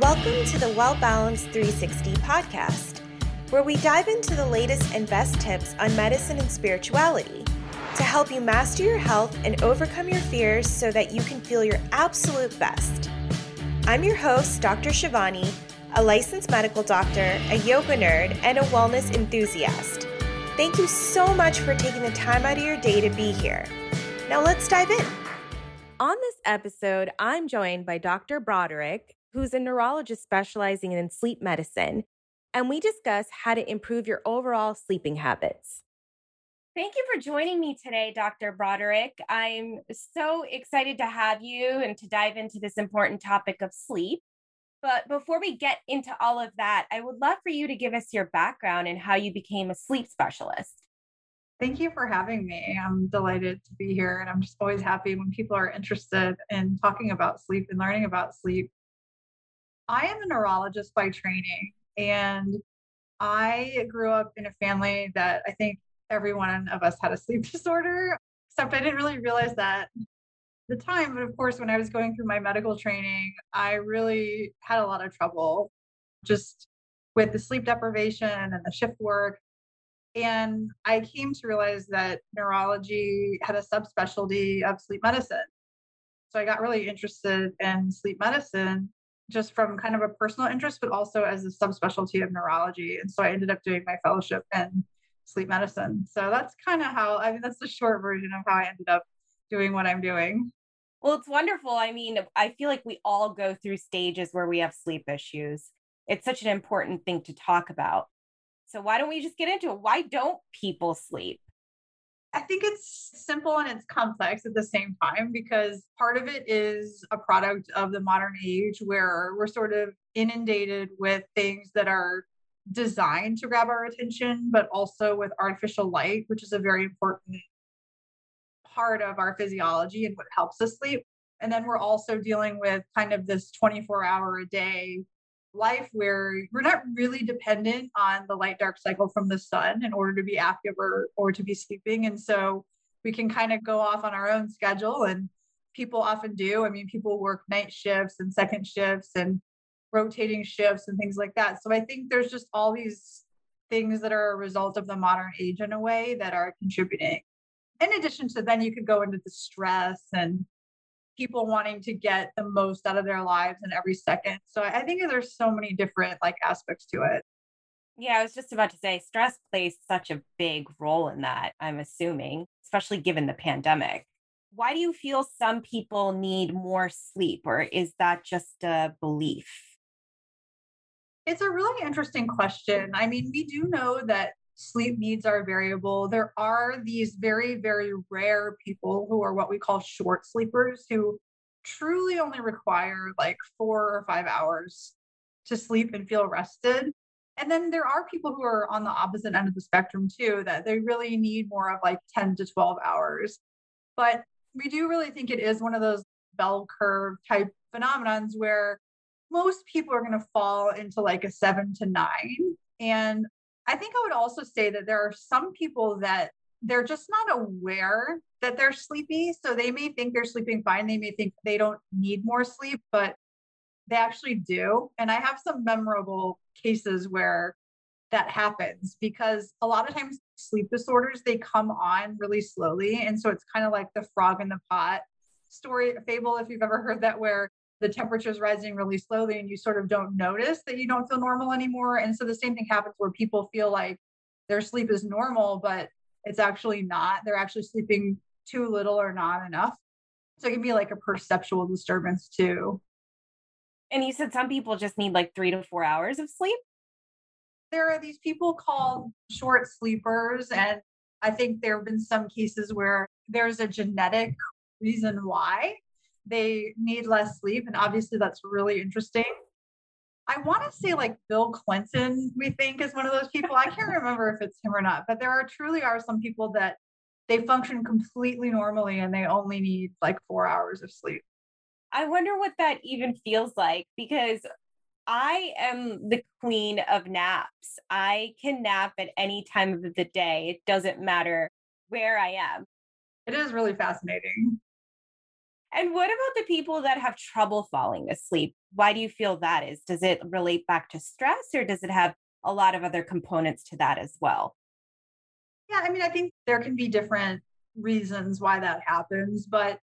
Welcome to the Well Balanced 360 podcast, where we dive into the latest and best tips on medicine and spirituality to help you master your health and overcome your fears so that you can feel your absolute best. I'm your host, Dr. Shivani, a licensed medical doctor, a yoga nerd, and a wellness enthusiast. Thank you so much for taking the time out of your day to be here. Now let's dive in. On this episode, I'm joined by Dr. Broderick, who's a neurologist specializing in sleep medicine, and we discuss how to improve your overall sleeping habits. Thank you for joining me today, Dr. Broderick. I'm so excited to have you and to dive into this important topic of sleep. But before we get into all of that, I would love for you to give us your background and how you became a sleep specialist. Thank you for having me. I'm delighted to be here. And I'm just always happy when people are interested in talking about sleep and learning about sleep. I am a neurologist by training, and I grew up in a family that I think every one of us had a sleep disorder, except I didn't really realize that the time. But of course, when I was going through my medical training, I really had a lot of trouble just with the sleep deprivation and the shift work. And I came to realize that neurology had a subspecialty of sleep medicine. So I got really interested in sleep medicine just from kind of a personal interest, but also as a subspecialty of neurology. And so I ended up doing my fellowship in sleep medicine. So that's kind of how, I mean, that's the short version of how I ended up doing what I'm doing. Well, it's wonderful. I mean, I feel like we all go through stages where we have sleep issues. It's such an important thing to talk about. So, why don't we just get into it? Why don't people sleep? I think it's simple and it's complex at the same time because part of it is a product of the modern age where we're sort of inundated with things that are designed to grab our attention, but also with artificial light, which is a very important part of our physiology and what helps us sleep. And then we're also dealing with kind of this 24 hour a day life where we're not really dependent on the light dark cycle from the sun in order to be active or, or to be sleeping. And so we can kind of go off on our own schedule and people often do. I mean, people work night shifts and second shifts and rotating shifts and things like that. So I think there's just all these things that are a result of the modern age in a way that are contributing. In addition to then you could go into the stress and people wanting to get the most out of their lives in every second. So I think there's so many different like aspects to it. Yeah, I was just about to say stress plays such a big role in that, I'm assuming, especially given the pandemic. Why do you feel some people need more sleep, or is that just a belief? It's a really interesting question. I mean, we do know that sleep needs are variable. There are these very, very rare people who are what we call short sleepers who truly only require like four or five hours to sleep and feel rested. And then there are people who are on the opposite end of the spectrum too, that they really need more of like 10 to 12 hours. But we do really think it is one of those bell curve type phenomenons where most people are going to fall into like a seven to nine. And I think I would also say that there are some people that they're just not aware that they're sleepy. So they may think they're sleeping fine. They may think they don't need more sleep, but they actually do. And I have some memorable cases where that happens because a lot of times sleep disorders they come on really slowly and so it's kind of like the frog in the pot story fable if you've ever heard that where the temperature is rising really slowly and you sort of don't notice that you don't feel normal anymore. And so the same thing happens where people feel like their sleep is normal, but it's actually not. They're actually sleeping too little or not enough. So it can be like a perceptual disturbance too. And you said some people just need like three to four hours of sleep? There are these people called short sleepers. And I think there have been some cases where there's a genetic reason why they need less sleep. And obviously, that's really interesting. I want to say like Bill Clinton, we think is one of those people. I can't remember if it's him or not, but there are truly are some people that they function completely normally and they only need like four hours of sleep. I wonder what that even feels like because I am the queen of naps. I can nap at any time of the day. It doesn't matter where I am. It is really fascinating. And what about the people that have trouble falling asleep? Why do you feel that is? Does it relate back to stress or does it have a lot of other components to that as well? Yeah, I mean, I think there can be different reasons why that happens, but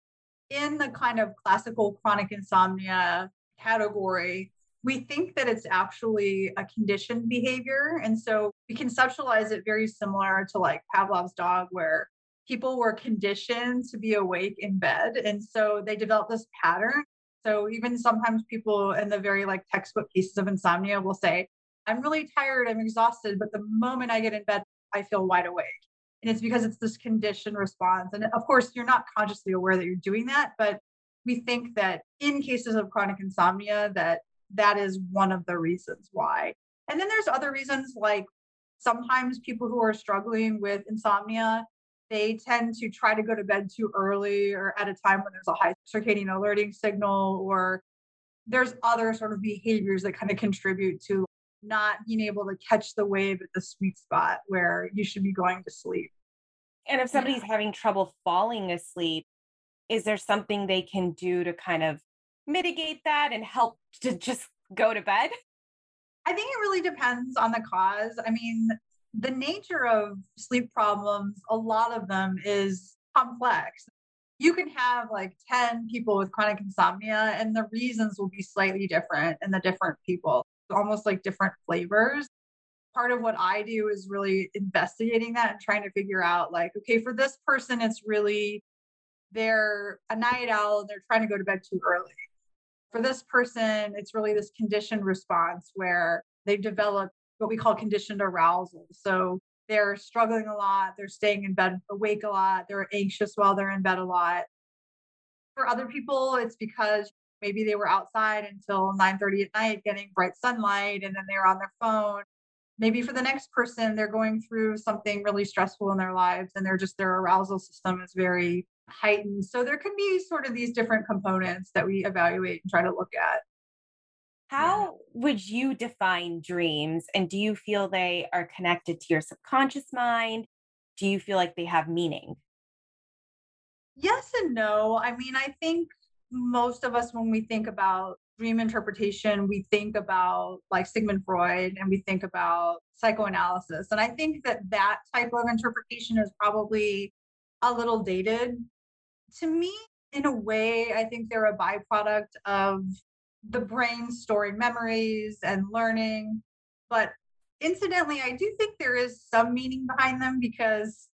in the kind of classical chronic insomnia category, we think that it's actually a conditioned behavior. And so we conceptualize it very similar to like Pavlov's dog, where people were conditioned to be awake in bed. And so they developed this pattern. So even sometimes people in the very like textbook cases of insomnia will say, I'm really tired, I'm exhausted, but the moment I get in bed, I feel wide awake. And it's because it's this conditioned response. And of course, you're not consciously aware that you're doing that, but we think that in cases of chronic insomnia, that that is one of the reasons why. And then there's other reasons like sometimes people who are struggling with insomnia they tend to try to go to bed too early or at a time when there's a high circadian alerting signal or there's other sort of behaviors that kind of contribute to not being able to catch the wave at the sweet spot where you should be going to sleep. And if somebody's having trouble falling asleep, is there something they can do to kind of mitigate that and help to just go to bed? I think it really depends on the cause. I mean, the nature of sleep problems, a lot of them is complex. You can have like 10 people with chronic insomnia, and the reasons will be slightly different in the different people, almost like different flavors. Part of what I do is really investigating that and trying to figure out, like, okay, for this person, it's really they're a night owl and they're trying to go to bed too early. For this person, it's really this conditioned response where they've developed what we call conditioned arousal. So they're struggling a lot, they're staying in bed awake a lot, they're anxious while they're in bed a lot. For other people, it's because maybe they were outside until 9:30 at night getting bright sunlight and then they're on their phone. Maybe for the next person, they're going through something really stressful in their lives and they're just their arousal system is very heightened. So there can be sort of these different components that we evaluate and try to look at. How would you define dreams? And do you feel they are connected to your subconscious mind? Do you feel like they have meaning? Yes and no. I mean, I think most of us, when we think about dream interpretation, we think about like Sigmund Freud and we think about psychoanalysis. And I think that that type of interpretation is probably a little dated. To me, in a way, I think they're a byproduct of the brain storing memories and learning. But incidentally, I do think there is some meaning behind them because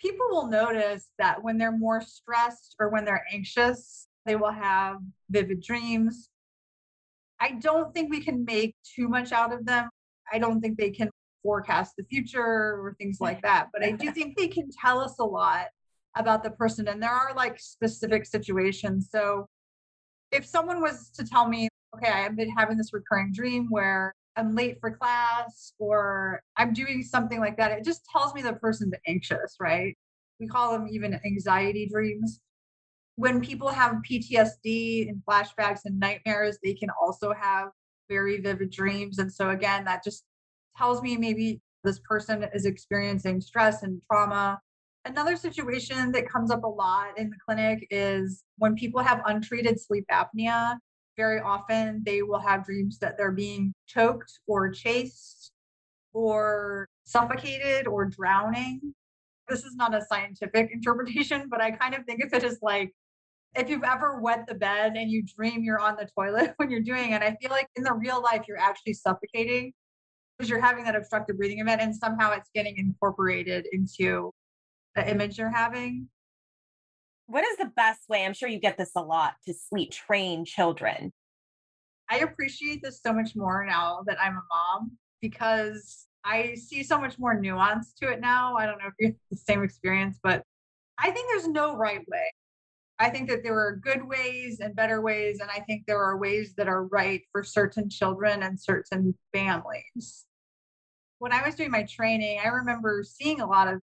people will notice that when they're more stressed or when they're anxious, they will have vivid dreams. I don't think we can make too much out of them. I don't think they can forecast the future or things like that. But I do think they can tell us a lot about the person. And there are like specific situations. So if someone was to tell me, okay, I've been having this recurring dream where I'm late for class or I'm doing something like that, it just tells me the person's anxious, right? We call them even anxiety dreams. When people have PTSD and flashbacks and nightmares, they can also have very vivid dreams. And so, again, that just tells me maybe this person is experiencing stress and trauma Another situation that comes up a lot in the clinic is when people have untreated sleep apnea, very often they will have dreams that they're being choked or chased or suffocated or drowning. This is not a scientific interpretation, but I kind of think of it as like if you've ever wet the bed and you dream you're on the toilet when you're doing it, I feel like in the real life you're actually suffocating because you're having that obstructive breathing event and somehow it's getting incorporated into the mm-hmm. image you're having. What is the best way? I'm sure you get this a lot to sleep train children. I appreciate this so much more now that I'm a mom because I see so much more nuance to it now. I don't know if you have the same experience, but I think there's no right way. I think that there are good ways and better ways. And I think there are ways that are right for certain children and certain families. When I was doing my training, I remember seeing a lot of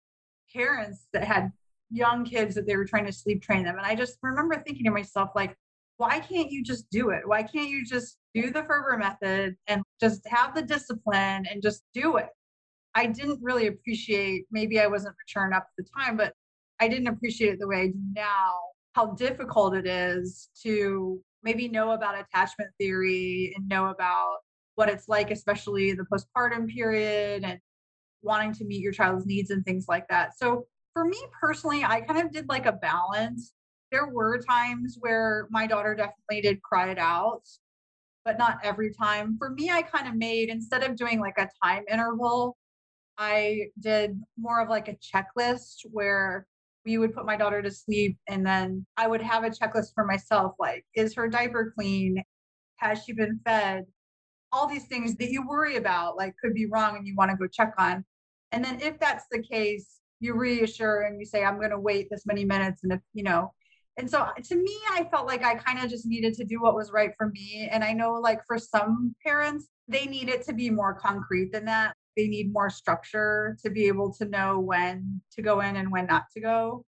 parents that had young kids that they were trying to sleep train them. And I just remember thinking to myself, like, why can't you just do it? Why can't you just do the Ferber method and just have the discipline and just do it? I didn't really appreciate, maybe I wasn't mature enough at the time, but I didn't appreciate it the way I do now, how difficult it is to maybe know about attachment theory and know about what it's like, especially the postpartum period and wanting to meet your child's needs and things like that. So for me personally, I kind of did like a balance. There were times where my daughter definitely did cry it out, but not every time. For me, I kind of made, instead of doing like a time interval, I did more of like a checklist where we would put my daughter to sleep and then I would have a checklist for myself like, is her diaper clean? Has she been fed? All these things that you worry about, like, could be wrong and you want to go check on. And then if that's the case, you reassure and you say, I'm going to wait this many minutes. And if, you know, and so uh, to me, I felt like I kind of just needed to do what was right for me. And I know, like, for some parents, they need it to be more concrete than that. They need more structure to be able to know when to go in and when not to go.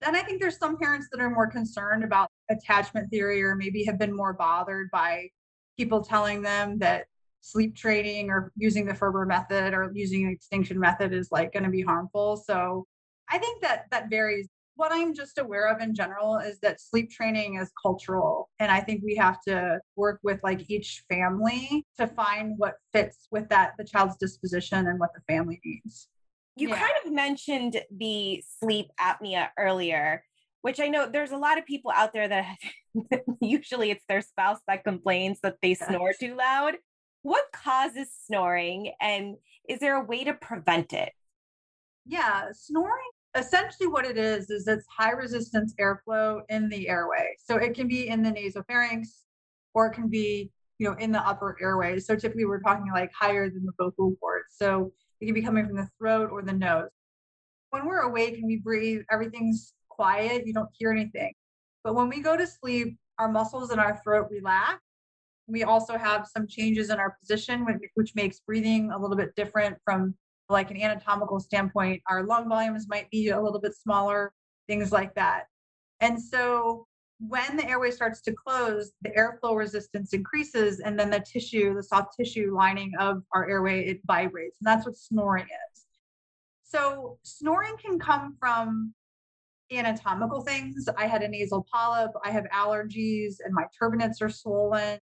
Then I think there's some parents that are more concerned about attachment theory or maybe have been more bothered by people telling them that sleep training or using the Ferber method or using an extinction method is like going to be harmful. So I think that that varies. What I'm just aware of in general is that sleep training is cultural. And I think we have to work with like each family to find what fits with that, the child's disposition and what the family needs. You yeah. kind of mentioned the sleep apnea earlier, which I know there's a lot of people out there that usually it's their spouse that complains that they snore too loud. What causes snoring and is there a way to prevent it? Yeah, snoring essentially what it is is it's high resistance airflow in the airway. So it can be in the nasopharynx or it can be, you know, in the upper airway. So typically we're talking like higher than the vocal cords. So it can be coming from the throat or the nose. When we're awake and we breathe, everything's quiet, you don't hear anything. But when we go to sleep, our muscles in our throat relax we also have some changes in our position, which makes breathing a little bit different from like an anatomical standpoint. Our lung volumes might be a little bit smaller, things like that. And so when the airway starts to close, the airflow resistance increases, and then the tissue, the soft tissue lining of our airway, it vibrates. And that's what snoring is. So snoring can come from anatomical things. I had a nasal polyp, I have allergies, and my turbinates are swollen.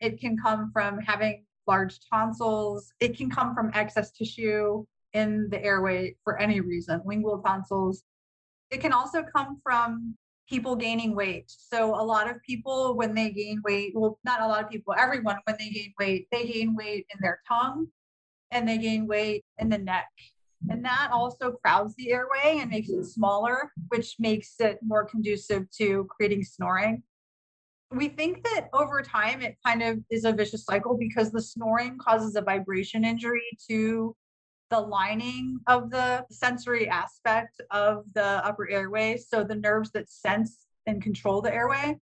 It can come from having large tonsils. It can come from excess tissue in the airway for any reason, lingual tonsils. It can also come from people gaining weight. So a lot of people when they gain weight, well not a lot of people, everyone when they gain weight, they gain weight in their tongue and they gain weight in the neck. And that also crowds the airway and makes it smaller, which makes it more conducive to creating snoring we think that over time it kind of is a vicious cycle because the snoring causes a vibration injury to the lining of the sensory aspect of the upper airway. So the nerves that sense and control the airway.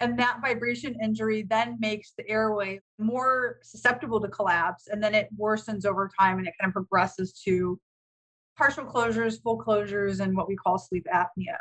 And that vibration injury then makes the airway more susceptible to collapse. And then it worsens over time and it kind of progresses to partial closures, full closures, and what we call sleep apnea.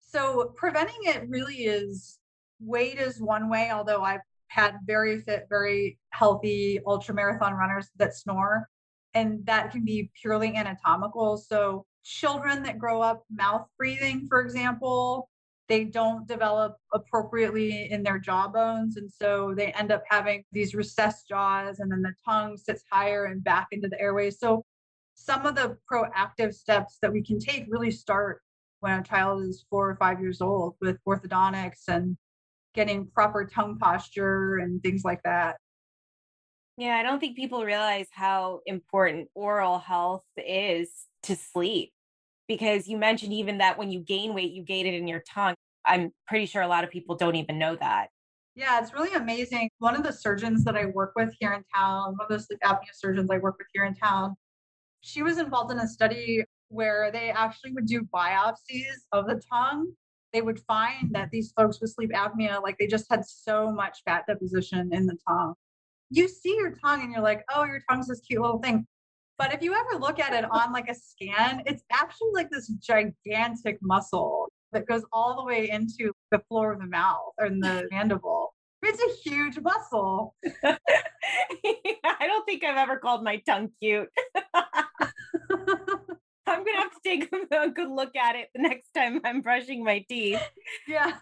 So preventing it really is weight is one way, although I've had very fit, very healthy ultra marathon runners that snore, and that can be purely anatomical. So children that grow up mouth breathing, for example, they don't develop appropriately in their jaw bones. And so they end up having these recessed jaws, and then the tongue sits higher and back into the airways. So, some of the proactive steps that we can take really start when a child is four or five years old with orthodontics and getting proper tongue posture and things like that. Yeah, I don't think people realize how important oral health is to sleep because you mentioned even that when you gain weight, you gain it in your tongue. I'm pretty sure a lot of people don't even know that. Yeah, it's really amazing. One of the surgeons that I work with here in town, one of the sleep apnea surgeons I work with here in town, she was involved in a study where they actually would do biopsies of the tongue. They would find that these folks with sleep apnea, like they just had so much fat deposition in the tongue. You see your tongue and you're like, oh, your tongue's this cute little thing. But if you ever look at it on like a scan, it's actually like this gigantic muscle that goes all the way into the floor of the mouth or in the mandible. It's a huge muscle. I don't think I've ever called my tongue cute. I'm gonna have to take a good look at it the next time I'm brushing my teeth. Yeah.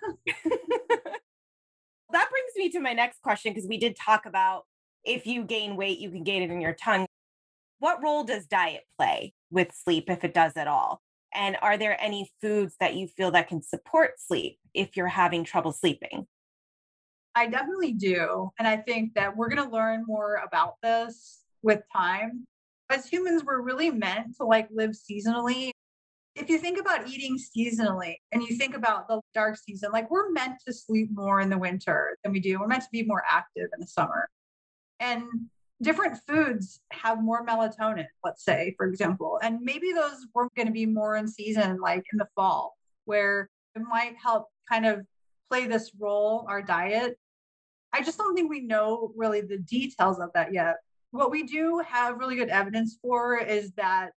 that brings me to my next question because we did talk about if you gain weight, you can gain it in your tongue. What role does diet play with sleep, if it does at all? And are there any foods that you feel that can support sleep if you're having trouble sleeping? I definitely do. And I think that we're going to learn more about this with time. As humans, we're really meant to like live seasonally. If you think about eating seasonally and you think about the dark season, like we're meant to sleep more in the winter than we do. We're meant to be more active in the summer. And different foods have more melatonin, let's say, for example. And maybe those were going to be more in season, like in the fall, where it might help kind of play this role, our diet. I just don't think we know really the details of that yet. What we do have really good evidence for is that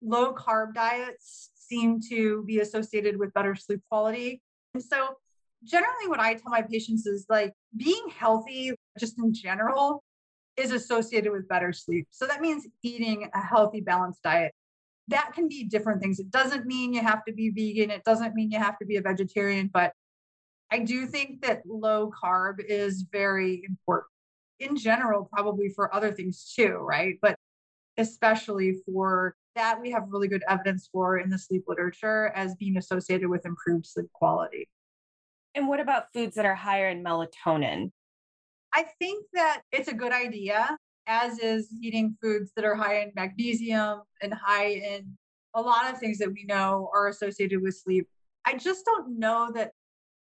low carb diets seem to be associated with better sleep quality. And so, generally, what I tell my patients is like being healthy, just in general, is associated with better sleep. So that means eating a healthy, balanced diet. That can be different things. It doesn't mean you have to be vegan. It doesn't mean you have to be a vegetarian, but I do think that low carb is very important in general, probably for other things too, right? But especially for that, we have really good evidence for in the sleep literature as being associated with improved sleep quality. And what about foods that are higher in melatonin? I think that it's a good idea, as is eating foods that are high in magnesium and high in a lot of things that we know are associated with sleep. I just don't know that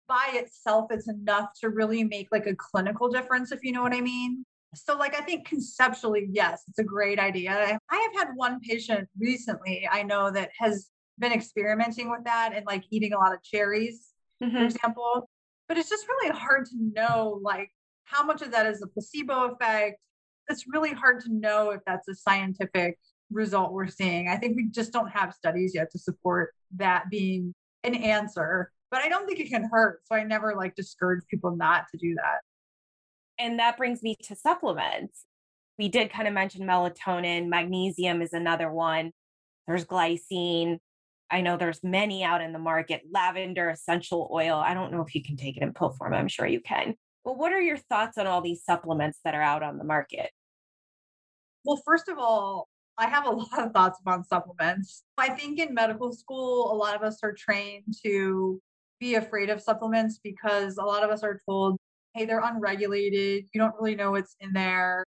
by itself it's enough to really make like a clinical difference, if you know what I mean. So, like, I think conceptually, yes, it's a great idea. I have had one patient recently I know that has been experimenting with that and like eating a lot of cherries, mm-hmm. for example. But it's just really hard to know, like, how much of that is a placebo effect? It's really hard to know if that's a scientific result we're seeing. I think we just don't have studies yet to support that being an answer, but I don't think it can hurt. So I never like discourage people not to do that. And that brings me to supplements. We did kind of mention melatonin, magnesium is another one. There's glycine. I know there's many out in the market, lavender essential oil. I don't know if you can take it in pill form. I'm sure you can. But what are your thoughts on all these supplements that are out on the market? Well, first of all, I have a lot of thoughts about supplements. I think in medical school, a lot of us are trained to be afraid of supplements because a lot of us are told, hey, they're unregulated. You don't really know what's in there.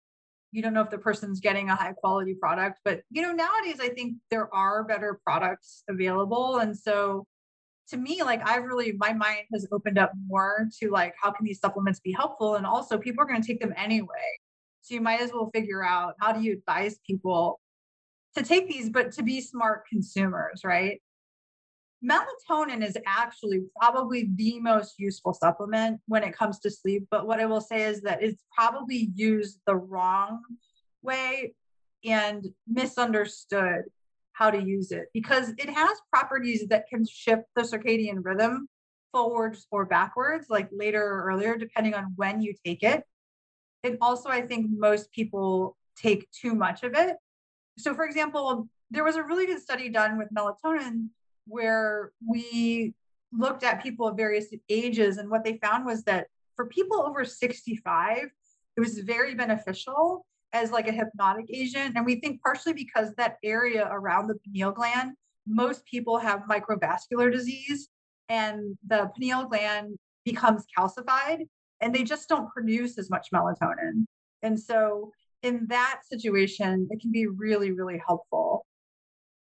You don't know if the person's getting a high quality product. But, you know, nowadays, I think there are better products available. And so to me, like I've really, my mind has opened up more to like, how can these supplements be helpful? And also, people are going to take them anyway. So you might as well figure out how do you advise people to take these, but to be smart consumers, right? Melatonin is actually probably the most useful supplement when it comes to sleep. But what I will say is that it's probably used the wrong way and misunderstood how to use it because it has properties that can shift the circadian rhythm forwards or backwards, like later or earlier, depending on when you take it. And also, I think most people take too much of it. So, for example, there was a really good study done with melatonin where we looked at people of various ages, and what they found was that for people over 65, it was very beneficial as like a hypnotic agent. And we think partially because that area around the pineal gland, most people have microvascular disease and the pineal gland becomes calcified and they just don't produce as much melatonin. And so in that situation, it can be really, really helpful.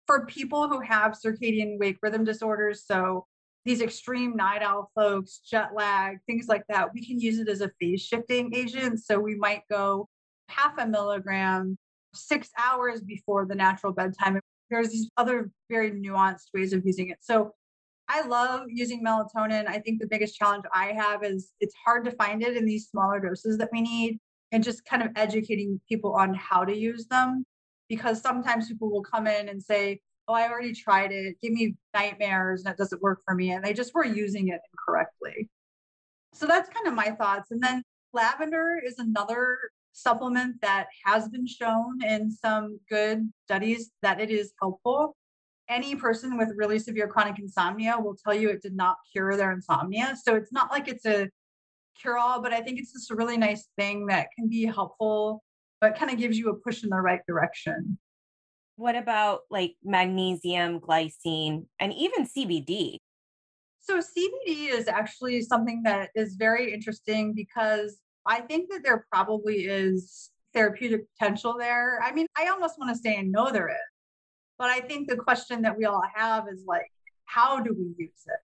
For people who have circadian wake rhythm disorders, so these extreme night owl folks, jet lag, things like that, we can use it as a phase shifting agent. So we might go half a milligram six hours before the natural bedtime. There's these other very nuanced ways of using it. So I love using melatonin. I think the biggest challenge I have is it's hard to find it in these smaller doses that we need and just kind of educating people on how to use them because sometimes people will come in and say, Oh, I already tried it, give me nightmares, and it doesn't work for me. And they just were using it incorrectly. So that's kind of my thoughts. And then lavender is another supplement that has been shown in some good studies that it is helpful. any person with really severe chronic insomnia will tell you it did not cure their insomnia. So it's not like it's a cure all, but I think it's just a really nice thing that can be helpful, but kind of gives you a push in the right direction. What about like magnesium, glycine, and even CBD? So, CBD is actually something that is very interesting because I think that there probably is therapeutic potential there. I mean, I almost want to say I know there is, but I think the question that we all have is like, how do we use it?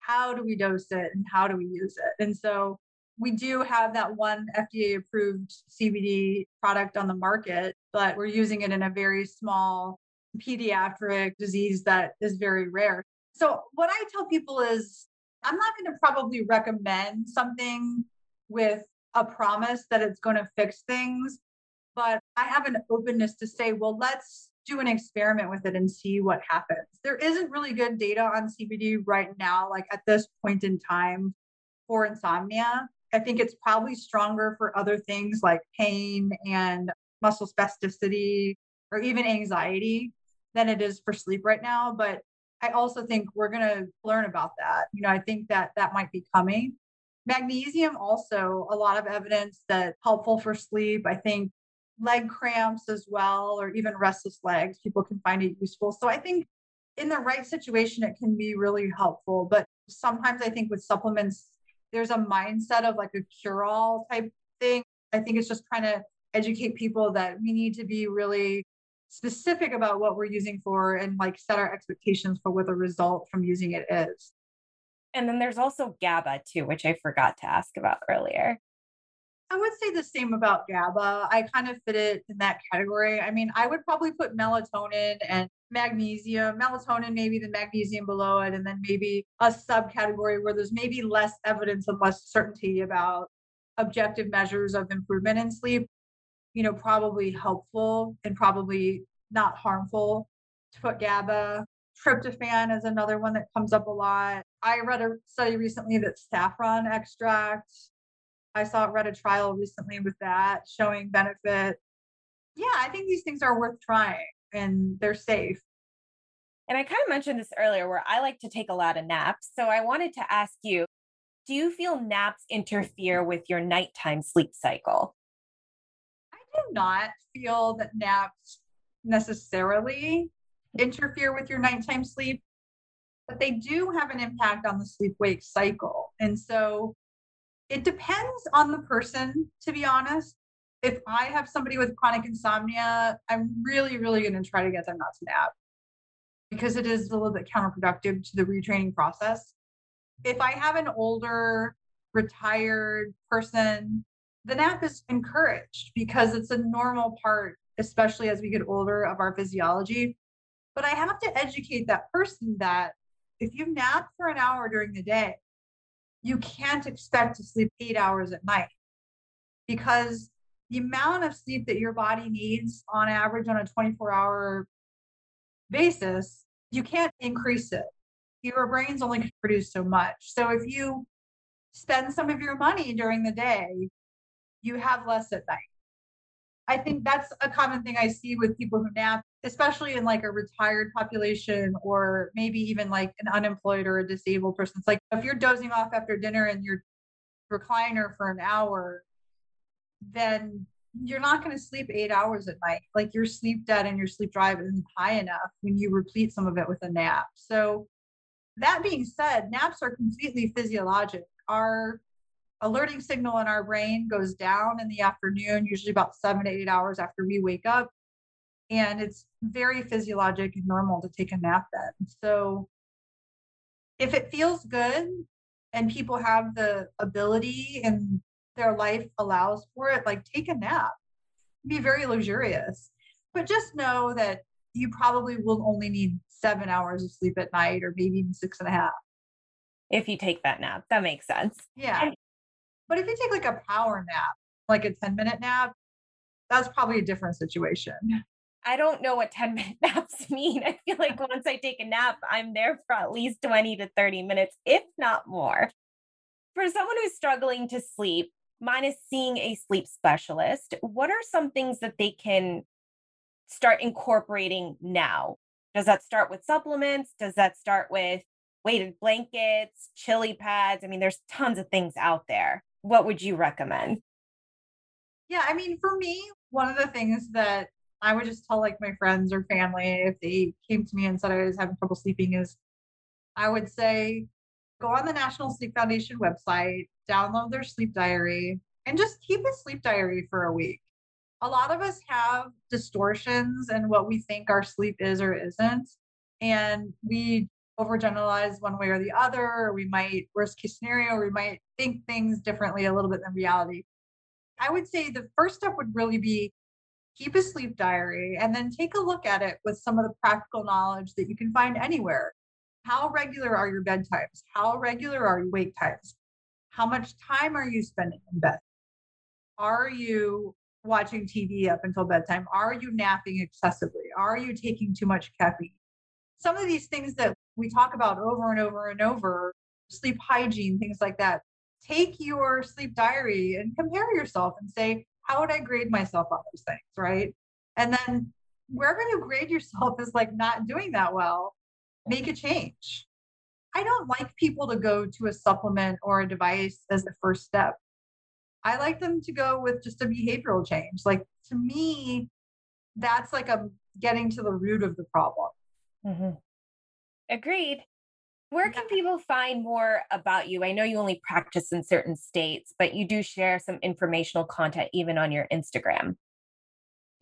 How do we dose it and how do we use it? And so we do have that one FDA approved CBD product on the market, but we're using it in a very small pediatric disease that is very rare. So, what I tell people is I'm not going to probably recommend something with a promise that it's going to fix things, but I have an openness to say, well, let's do an experiment with it and see what happens. There isn't really good data on CBD right now, like at this point in time for insomnia. I think it's probably stronger for other things like pain and muscle spasticity or even anxiety than it is for sleep right now. But I also think we're going to learn about that. You know, I think that that might be coming. Magnesium also a lot of evidence that helpful for sleep. I think leg cramps as well, or even restless legs, people can find it useful. So I think in the right situation, it can be really helpful. But sometimes I think with supplements, there's a mindset of like a cure all type thing. I think it's just trying to educate people that we need to be really specific about what we're using for and like set our expectations for what the result from using it is. And then there's also GABA too, which I forgot to ask about earlier. I would say the same about GABA. I kind of fit it in that category. I mean, I would probably put melatonin and magnesium, melatonin, maybe the magnesium below it, and then maybe a subcategory where there's maybe less evidence and less certainty about objective measures of improvement in sleep. You know, probably helpful and probably not harmful to put GABA. Tryptophan is another one that comes up a lot. I read a study recently that saffron extract I saw read a trial recently with that showing benefit. Yeah, I think these things are worth trying and they're safe. And I kind of mentioned this earlier where I like to take a lot of naps. So I wanted to ask you do you feel naps interfere with your nighttime sleep cycle? I do not feel that naps necessarily interfere with your nighttime sleep, but they do have an impact on the sleep wake cycle. And so it depends on the person, to be honest. If I have somebody with chronic insomnia, I'm really, really going to try to get them not to nap because it is a little bit counterproductive to the retraining process. If I have an older, retired person, the nap is encouraged because it's a normal part, especially as we get older, of our physiology. But I have to educate that person that if you nap for an hour during the day, you can't expect to sleep eight hours at night because the amount of sleep that your body needs on average on a 24 hour basis, you can't increase it. Your brain's only can produce so much. So if you spend some of your money during the day, you have less at night. I think that's a common thing I see with people who nap, especially in like a retired population or maybe even like an unemployed or a disabled person. It's like if you're dozing off after dinner and you're recliner for an hour, then you're not going to sleep eight hours at night. Like your sleep debt and your sleep drive isn't high enough when you replete some of it with a nap. So, that being said, naps are completely physiologic. Our alerting signal in our brain goes down in the afternoon, usually about seven to eight hours after we wake up. And it's very physiologic and normal to take a nap then. So if it feels good and people have the ability and their life allows for it, like take a nap, be very luxurious. But just know that you probably will only need seven hours of sleep at night or maybe even six and a half. If you take that nap, that makes sense. Yeah. And but if you take like a power nap, like a 10 minute nap, that's probably a different situation. I don't know what 10 minute naps mean. I feel like once I take a nap, I'm there for at least 20 to 30 minutes, if not more. For someone who's struggling to sleep, minus seeing a sleep specialist, what are some things that they can start incorporating now Does that start with supplements? Does that start with weighted blankets, chili pads? I mean, there's tons of things out there. What would you recommend? Yeah, I mean, for me, one of the things that I would just tell like my friends or family if they came to me and said I was having trouble sleeping is I would say go on the National Sleep Foundation website, download their sleep diary, and just keep a sleep diary for a week. A lot of us have distortions in what we think our sleep is or isn't. And we overgeneralize one way or the other, or we might, worst case scenario, we might think things differently a little bit than reality. I would say the first step would really be keep a sleep diary and then take a look at it with some of the practical knowledge that you can find anywhere. How regular are your bedtimes? How regular are your wake times? How much time are you spending in bed? Are you watching TV up until bedtime? Are you napping excessively? Are you taking too much caffeine? Some of these things that we talk about over and over and over, sleep hygiene, things like that. Take your sleep diary and compare yourself and say, how would I grade myself on those things? Right. And then wherever you grade yourself is like not doing that well, make a change. I don't like people to go to a supplement or a device as the first step. I like them to go with just a behavioral change. Like to me, that's like a getting to the root of the problem. Mm-hmm. Agreed. Where can people find more about you? I know you only practice in certain states, but you do share some informational content even on your Instagram.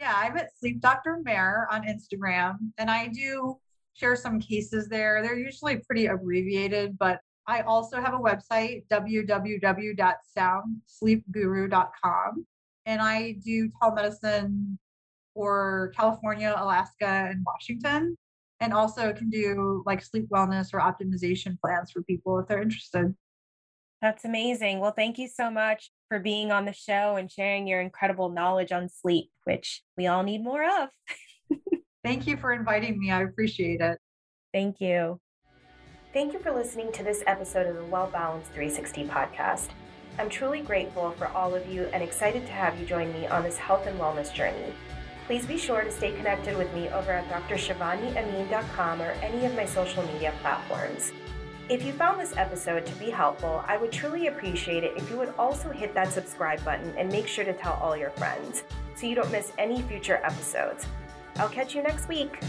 Yeah, I'm at Sleep Dr. Mare on Instagram, and I do share some cases there. They're usually pretty abbreviated, but I also have a website, www.soundsleepguru.com, and I do telemedicine for California, Alaska, and Washington and also can do like sleep wellness or optimization plans for people if they're interested. That's amazing. Well, thank you so much for being on the show and sharing your incredible knowledge on sleep, which we all need more of. thank you for inviting me. I appreciate it. Thank you. Thank you for listening to this episode of the Well Balanced 360 podcast. I'm truly grateful for all of you and excited to have you join me on this health and wellness journey. Please be sure to stay connected with me over at drshivaniamin.com or any of my social media platforms. If you found this episode to be helpful, I would truly appreciate it if you would also hit that subscribe button and make sure to tell all your friends so you don't miss any future episodes. I'll catch you next week.